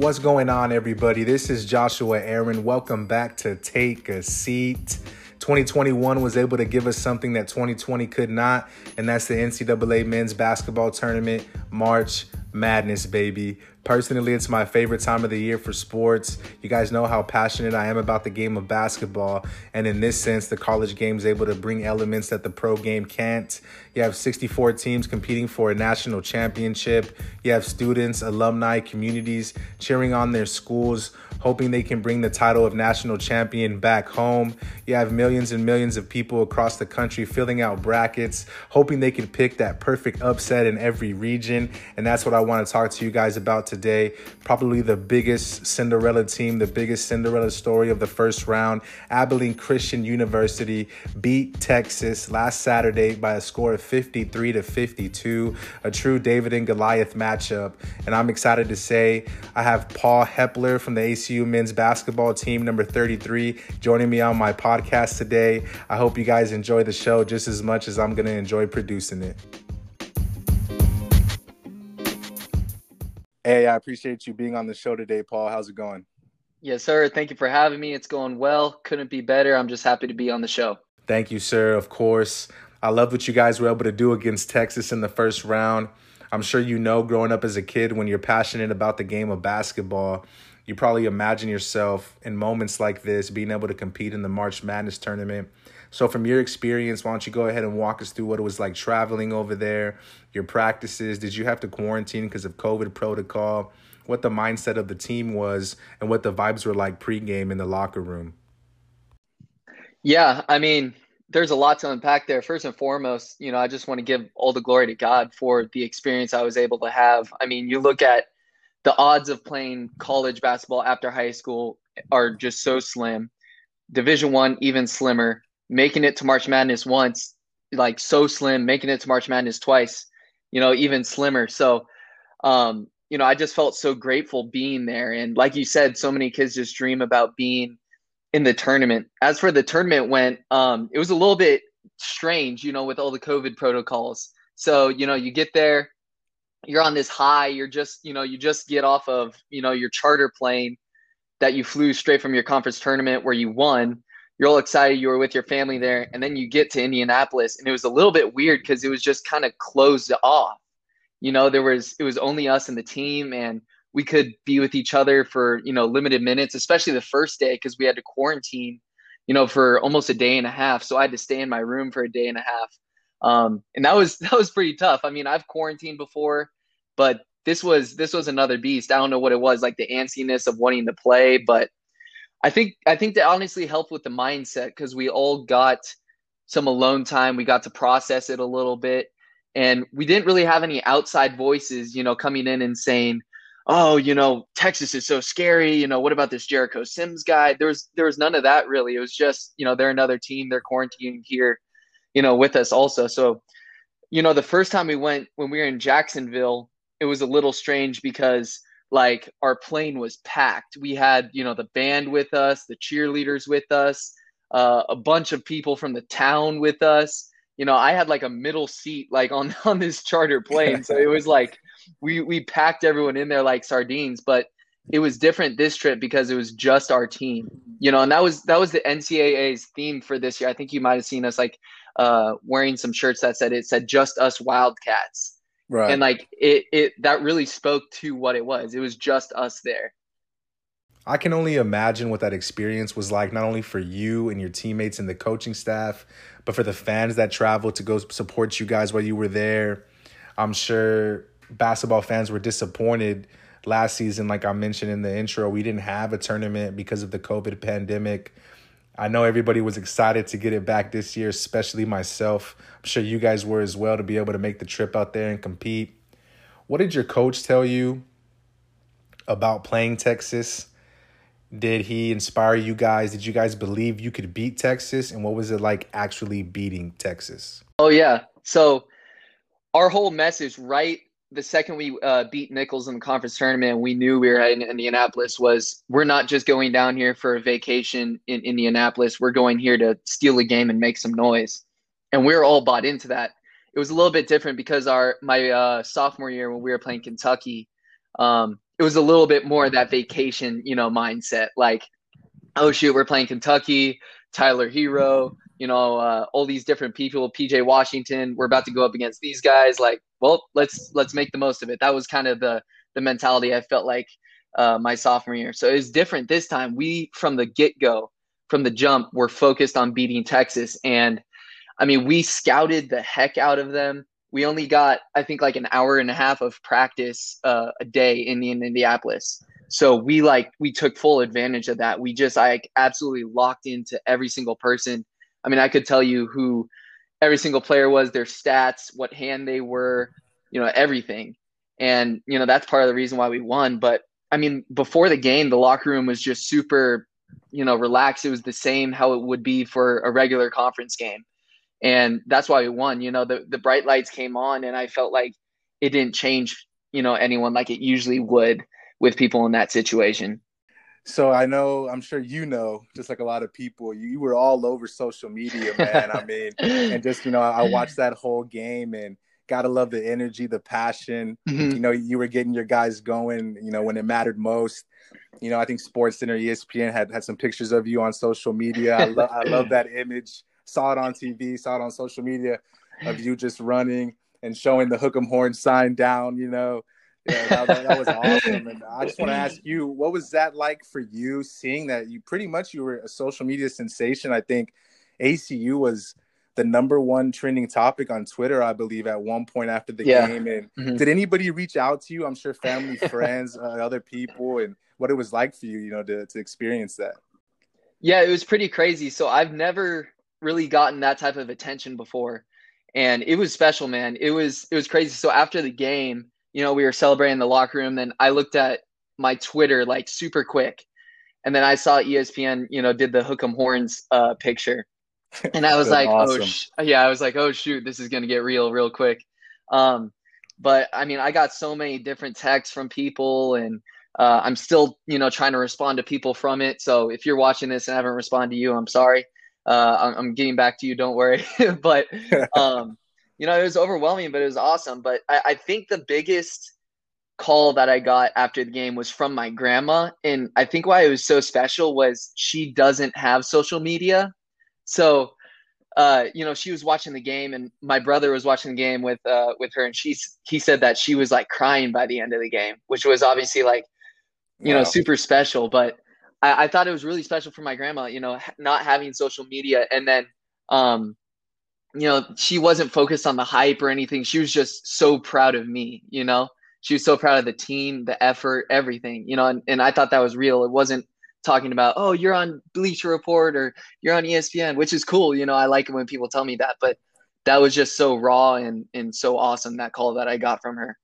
What's going on, everybody? This is Joshua Aaron. Welcome back to Take a Seat. 2021 was able to give us something that 2020 could not, and that's the NCAA men's basketball tournament, March Madness, baby. Personally, it's my favorite time of the year for sports. You guys know how passionate I am about the game of basketball. And in this sense, the college game is able to bring elements that the pro game can't. You have 64 teams competing for a national championship. You have students, alumni, communities cheering on their schools, hoping they can bring the title of national champion back home. You have millions and millions of people across the country filling out brackets, hoping they can pick that perfect upset in every region. And that's what I want to talk to you guys about today. Probably the biggest Cinderella team, the biggest Cinderella story of the first round. Abilene Christian University beat Texas last Saturday by a score of 53 to 52, a true David and Goliath matchup. And I'm excited to say I have Paul Hiepler from the ACU men's basketball team, number 33, joining me on my podcast today. I hope you guys enjoy the show just as much as I'm going to enjoy producing it. Hey, I appreciate you being on the show today, Paul. How's it going? Yes, sir. Thank you for having me. It's going well. Couldn't be better. I'm just happy to be on the show. Thank you, sir. Of course. I love what you guys were able to do against Texas in the first round. I'm sure you know growing up as a kid when you're passionate about the game of basketball, you probably imagine yourself in moments like this being able to compete in the March Madness tournament. So, from your experience, why don't you go ahead and walk us through what it was like traveling over there, your practices? Did you have to quarantine because of COVID protocol? What the mindset of the team was, and what the vibes were like pregame in the locker room? Yeah, I mean, there's a lot to unpack there. First and foremost, you know, I just want to give all the glory to God for the experience I was able to have. I mean, you look at the odds of playing college basketball after high school are just so slim. Division One even slimmer making it to March Madness once, like so slim, making it to March Madness twice, you know, even slimmer. So, um, you know, I just felt so grateful being there. And like you said, so many kids just dream about being in the tournament. As for the tournament went, um, it was a little bit strange, you know, with all the COVID protocols. So, you know, you get there, you're on this high, you're just, you know, you just get off of, you know, your charter plane that you flew straight from your conference tournament where you won. You're all excited you were with your family there and then you get to indianapolis and it was a little bit weird because it was just kind of closed off. You know there was it was only us and the team and we could be with each other for you know limited minutes especially the first day because we had to quarantine you know for almost a day and a half. So i had to stay in my room for a day and a half um, and that was that was pretty tough i mean i've quarantined before but this was this was another beast i don't know what it was like the antsiness of wanting to play but I think I think that honestly helped with the mindset because we all got some alone time. We got to process it a little bit, and we didn't really have any outside voices, you know, coming in and saying, "Oh, you know, Texas is so scary." You know, what about this Jericho Sims guy? There was there was none of that really. It was just you know they're another team. They're quarantining here, you know, with us also. So, you know, the first time we went when we were in Jacksonville, it was a little strange because like our plane was packed. We had, you know, the band with us, the cheerleaders with us, uh, a bunch of people from the town with us. You know, I had like a middle seat like on on this charter plane, so it was like we we packed everyone in there like sardines. But it was different this trip because it was just our team. You know, and that was that was the NCAA's theme for this year. I think you might have seen us like uh, wearing some shirts that said it said just us Wildcats Right. And like it it that really spoke to what it was. It was just us there. I can only imagine what that experience was like, not only for you and your teammates and the coaching staff, but for the fans that traveled to go support you guys while you were there. I'm sure basketball fans were disappointed last season. Like I mentioned in the intro, we didn't have a tournament because of the COVID pandemic. I know everybody was excited to get it back this year, especially myself. I'm sure you guys were as well to be able to make the trip out there and compete. What did your coach tell you about playing Texas? Did he inspire you guys? Did you guys believe you could beat Texas? And what was it like actually beating Texas? Oh, yeah. So, our whole message right the second we uh, beat Nicholls in the conference tournament, we knew we were in Indianapolis. Was we're not just going down here for a vacation in Indianapolis. We're going here to steal a game and make some noise, and we are all bought into that. It was a little bit different because our my uh, sophomore year when we were playing Kentucky, um, it was a little bit more that vacation, you know, mindset. Like, oh shoot, we're playing Kentucky, Tyler Herro, you know, uh, all these different people, PJ Washington. We're about to go up against these guys. Like, well, let's let's make the most of it. That was kind of the the mentality I felt like uh, my sophomore year. So it's different this time. We from the get go, from the jump, were focused on beating Texas, and I mean, we scouted the heck out of them we only got I think like an hour and a half of practice uh, a day in, in Indianapolis. So we like we took full advantage of that. We just like absolutely locked into every single person. I mean, I could tell you who every single player was, their stats, what hand they were, you know, everything. And you know, that's part of the reason why we won, but I mean, before the game, the locker room was just super, you know, relaxed. It was the same how it would be for a regular conference game and that's why we won. You know, the the bright lights came on, and I felt like it didn't change, you know, anyone like it usually would with people in that situation. So I know, I'm sure you know, just like a lot of people, you, you were all over social media, man. I mean, and just you know, I, I watched that whole game and gotta love the energy, the passion. Mm-hmm. You know, you were getting your guys going. You know, when it mattered most. You know, I think Sports Center, ESPN had had some pictures of you on social media. I, lo- I love that image saw it on TV, saw it on social media of you just running and showing the hook 'em horn sign down, you know. Yeah, that, that, that was awesome. And I just want to ask you, what was that like for you seeing that you pretty much you were a social media sensation? I think ACU was the number one trending topic on Twitter, I believe, at one point after the yeah. game. And mm-hmm. did anybody reach out to you? I'm sure family, friends, uh, other people, and what it was like for you, you know, to to experience that. Yeah, it was pretty crazy. So I've never really gotten that type of attention before and it was special man it was it was crazy so after the game you know we were celebrating in the locker room then i looked at my twitter like super quick and then i saw espn you know did the hook 'em horns uh, picture and i was like oh, awesome. oh sh-. yeah i was like oh shoot this is gonna get real real quick um but i mean i got so many different texts from people and uh, i'm still you know trying to respond to people from it so if you're watching this and i haven't responded to you i'm sorry uh, I'm getting back to you. Don't worry. but um, you know, it was overwhelming, but it was awesome. But I, I think the biggest call that I got after the game was from my grandma, and I think why it was so special was she doesn't have social media, so. Uh, you know, she was watching the game, and my brother was watching the game with uh, with her, and she's he said that she was like crying by the end of the game, which was obviously like, you wow. know, super special. But I, I, thought it was really special for my grandma, you know, not having social media. And then, um, you know, she wasn't focused on the hype or anything. She was just so proud of me, you know, she was so proud of the team, the effort, everything, you know, and, and I thought that was real. It wasn't talking about, oh, you're on Bleacher Report or you're on ESPN, which is cool. You know, I like it when people tell me that, but that was just so raw and, and so awesome, that call that I got from her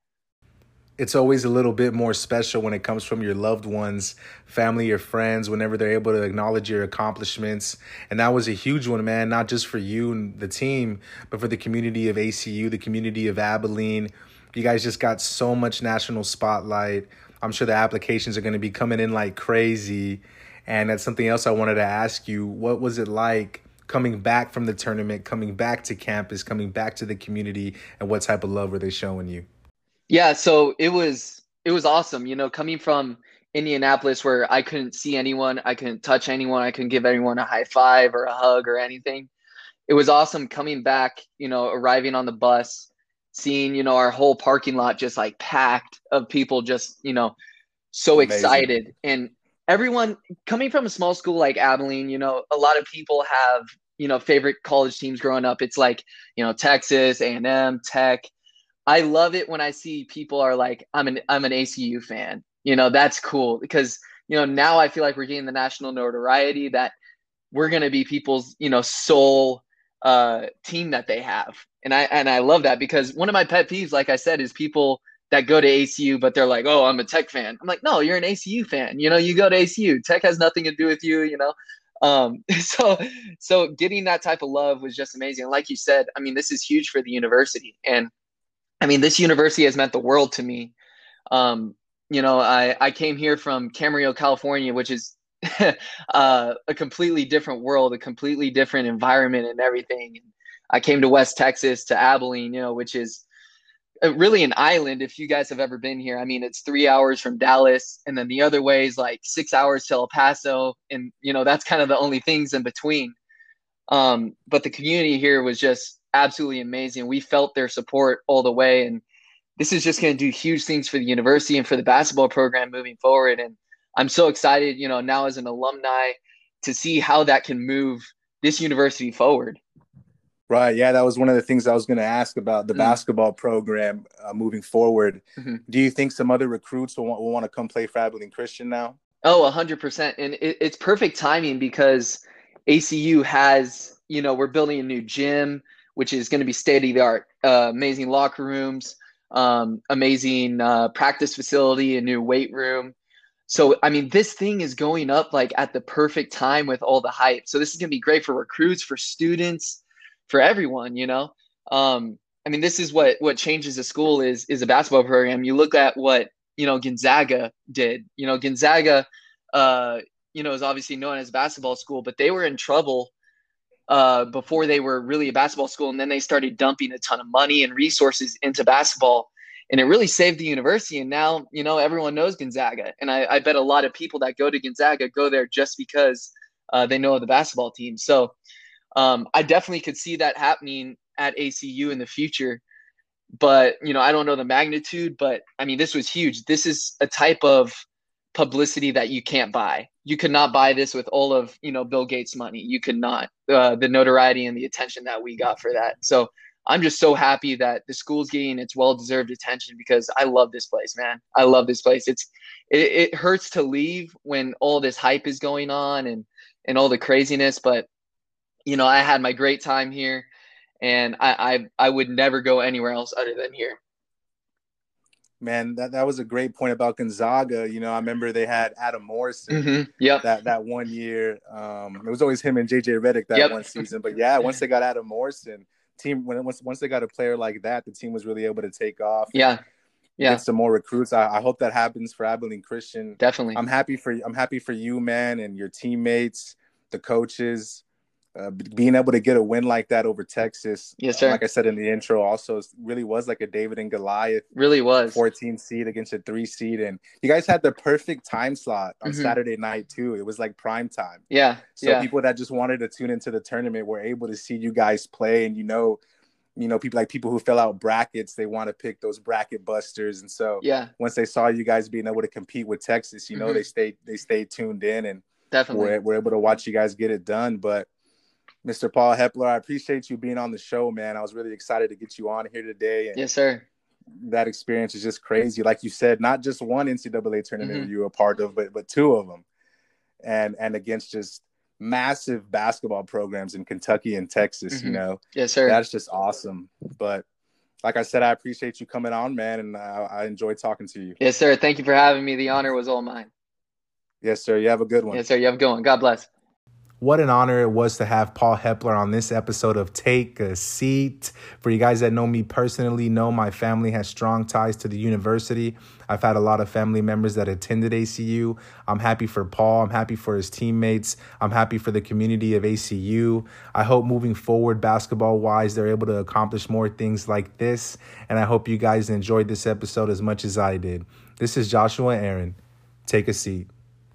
it's always a little bit more special when it comes from your loved ones, family, or friends, whenever they're able to acknowledge your accomplishments. And that was a huge one, man, not just for you and the team, but for the community of ACU, the community of Abilene. You guys just got so much national spotlight. I'm sure the applications are going to be coming in like crazy. And that's something else I wanted to ask you. What was it like coming back from the tournament, coming back to campus, coming back to the community, and what type of love were they showing you? Yeah, so it was it was awesome. You know, coming from Indianapolis where I couldn't see anyone, I couldn't touch anyone, I couldn't give anyone a high five or a hug or anything. It was awesome coming back, you know, arriving on the bus, seeing, you know, our whole parking lot just like packed of people just, you know, so Amazing. excited. And everyone coming from a small school like Abilene, you know, a lot of people have, you know, favorite college teams growing up. It's like, you know, Texas, A&M, Tech, I love it when I see people are like, I'm an I'm an ACU fan. You know, that's cool because you know now I feel like we're getting the national notoriety that we're gonna be people's you know sole uh, team that they have, and I and I love that because one of my pet peeves, like I said, is people that go to ACU but they're like, oh, I'm a Tech fan. I'm like, no, you're an ACU fan. You know, you go to ACU. Tech has nothing to do with you. You know, um so so getting that type of love was just amazing like you said i mean this is huge for the university and I mean, this university has meant the world to me. Um, you know, I, I came here from Camarillo, California, which is uh, a completely different world, a completely different environment and everything. I came to West Texas, to Abilene, you know, which is really an island if you guys have ever been here. I mean, it's three hours from Dallas, and then the other way is like six hours to El Paso, and you know that's kind of the only things in between. Um, but the community here was just absolutely amazing. We felt their support all the way, and this is just going to do huge things for the university and for the basketball program moving forward. And I'm so excited, you know, now as an alumni to see how that can move this university forward. Right. Yeah, that was one of the things I was going to ask about the mm basketball program uh, moving forward. Mm-hmm. Do you think some other recruits will want, will want to come play for Abilene Christian now? Oh, 100%. And it, it's perfect timing because ACU has, you know, we're building a new gym, which is going to be state of the art, uh, amazing locker rooms, um, amazing uh, practice facility, a new weight room. So, I mean, this thing is going up like at the perfect time with all the hype. So, this is going to be great for recruits, for students, for everyone, you know? Um, I mean, this is what what changes a school is is a basketball program. You look at what you know Gonzaga did. You know, Gonzaga, uh, you know, is obviously known as a basketball school, but they were in trouble uh, before they were really a basketball school, and then they started dumping a ton of money and resources into basketball, and it really saved the university. And now, you know, everyone knows Gonzaga, and I, I bet a lot of people that go to Gonzaga go there just because uh, they know the basketball team. So um, I definitely could see that happening at ACU in the future. But, you know, I don't know the magnitude, but I mean, this was huge. This is a type of publicity that you can't buy. You could not buy this with all of, you know, Bill Gates money. You could not, uh, the notoriety and the attention that we got for that. So I'm just so happy that the school's getting its well-deserved attention because I love this place, man. I love this place. It's, it, it hurts to leave when all this hype is going on and, and all the craziness, but you know, I had my great time here, and I I, I would never go anywhere else other than here. Man, that, that was a great point about Gonzaga. You know, I remember they had Adam Morrison. Mm-hmm. Yep. That that one year, um, it was always him and JJ Redick that yep. one season. But yeah, once they got Adam Morrison, team when once once they got a player like that, the team was really able to take off. Yeah. Yeah. Get some more recruits. I, I hope that happens for Abilene Christian. Definitely. I'm happy for you. I'm happy for you, man, and your teammates, the coaches uh, being able to get a win like that over Texas, yes, sir. Uh, like I said in the intro, also really was like a David and Goliath. Really was 14 seed against a three seed, and you guys had the perfect time slot on mm-hmm. Saturday night too. It was like prime time. Yeah. So yeah. people that just wanted to tune into the tournament were able to see you guys play, and you know, you know, people like people who fill out brackets, they want to pick those bracket busters, and so yeah, once they saw you guys being able to compete with Texas, you know, mm-hmm. they stayed they stayed tuned in and definitely we're able to watch you guys get it done, but Mr. Paul Hiepler, I appreciate you being on the show, man. I was really excited to get you on here today. yes, sir. That experience is just crazy. Like you said, not just one NCAA tournament mm-hmm. you were a part of, but but two of them, and and against just massive basketball programs in Kentucky and Texas. Mm-hmm. You know, yes, sir. That's just awesome. But like I said, I appreciate you coming on, man, and I, I enjoyed talking to you. Yes, sir. Thank you for having me. The honor was all mine. Yes, sir. You have a good one. Yes, sir. You have a good one. God bless. What an honor it was to have Paul Hiepler on this episode of Take a Seat. For you guys that know me personally, know my family has strong ties to the university. I've had a lot of family members that attended ACU. I'm happy for Paul. I'm happy for his teammates. I'm happy for the community of ACU. I hope moving forward, basketball wise, they're able to accomplish more things like this. And I hope you guys enjoyed this episode as much as I did. This is Joshua Aaron. Take a seat.